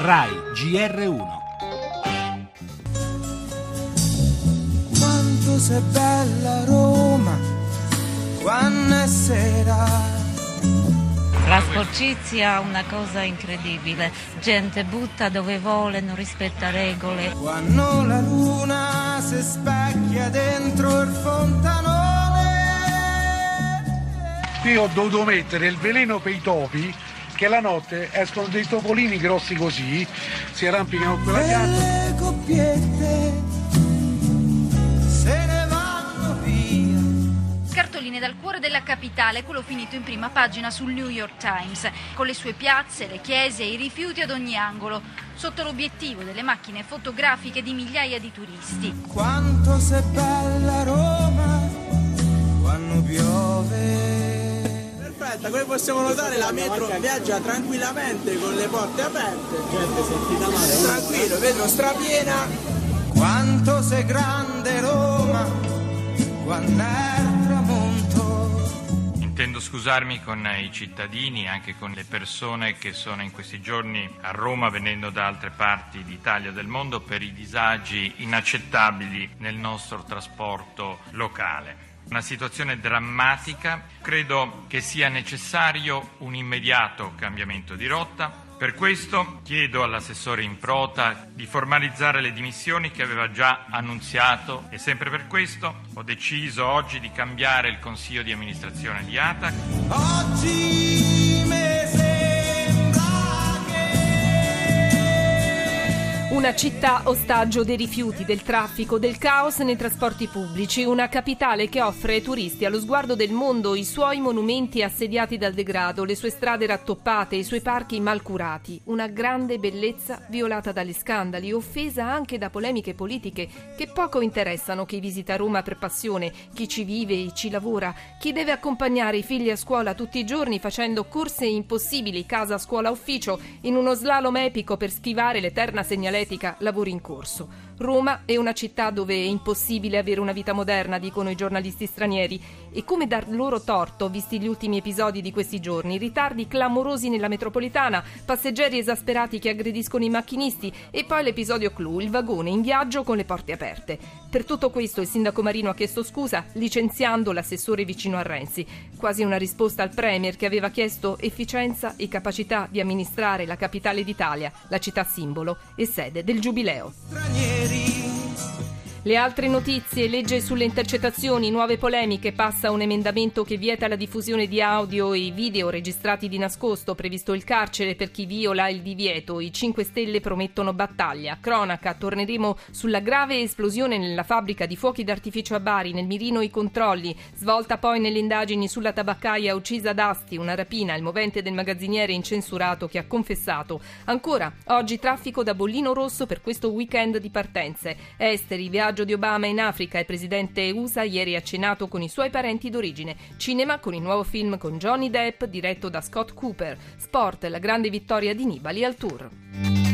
RAI GR1. Quanto sei bella Roma, quando è sera. La sporcizia è una cosa incredibile, gente butta dove vuole, non rispetta regole. Quando la luna si specchia dentro il fontanone. Qui ho dovuto mettere il veleno per i topi che la notte escono dei topolini grossi così, si arrampicano con quella pianta. Le coppiette se ne vanno via. Cartoline dal cuore della capitale, quello finito in prima pagina sul New York Times, con le sue piazze, le chiese e i rifiuti ad ogni angolo, sotto l'obiettivo delle macchine fotografiche di migliaia di turisti. Quanto sei bella Roma, Perfetta, come possiamo notare la metro viaggia tranquillamente con le porte aperte. Gente sentita male. Tranquillo, vedo strapiena. Quanto sei grande Roma, quando è il tramonto. Intendo scusarmi con i cittadini anche con le persone che sono in questi giorni a Roma venendo da altre parti d'Italia e del mondo per i disagi inaccettabili nel nostro trasporto locale. Una situazione drammatica, credo che sia necessario un immediato cambiamento di rotta. Per questo chiedo all'assessore Improta di formalizzare le dimissioni che aveva già annunziato e sempre per questo ho deciso oggi di cambiare il consiglio di amministrazione di ATAC. Oggi Una città ostaggio dei rifiuti, del traffico, del caos nei trasporti pubblici, una capitale che offre ai turisti allo sguardo del mondo i suoi monumenti assediati dal degrado, le sue strade rattoppate, i suoi parchi mal curati, una grande bellezza violata dagli scandali, offesa anche da polemiche politiche che poco interessano chi visita Roma per passione, chi ci vive e ci lavora, chi deve accompagnare i figli a scuola tutti i giorni facendo corse impossibili casa, scuola, ufficio in uno slalom epico per schivare l'eterna segnaletica lavori in corso. Roma è una città dove è impossibile avere una vita moderna, dicono i giornalisti stranieri. E come dar loro torto, visti gli ultimi episodi di questi giorni? Ritardi clamorosi nella metropolitana, passeggeri esasperati che aggrediscono i macchinisti e poi l'episodio clou, il vagone in viaggio con le porte aperte. Per tutto questo il sindaco Marino ha chiesto scusa, licenziando l'assessore vicino a Renzi. Quasi una risposta al Premier che aveva chiesto efficienza e capacità di amministrare la capitale d'Italia, la città simbolo e sede del Giubileo. stranieri. city. Le altre notizie, legge sulle intercettazioni, nuove polemiche, passa un emendamento che vieta la diffusione di audio e video registrati di nascosto, previsto il carcere per chi viola il divieto. I 5 Stelle promettono battaglia. Cronaca, torneremo sulla grave esplosione nella fabbrica di fuochi d'artificio a Bari, nel mirino i controlli, svolta poi nelle indagini sulla tabaccaia uccisa ad Asti, una rapina, il movente del magazziniere incensurato che ha confessato. Ancora, oggi traffico da bollino rosso per questo weekend di partenze. Esteri, viaggio di Obama in Africa, il presidente USA ieri ha cenato con i suoi parenti d'origine. Cinema con il nuovo film con Johnny Depp diretto da Scott Cooper. Sport, la grande vittoria di Nibali al Tour.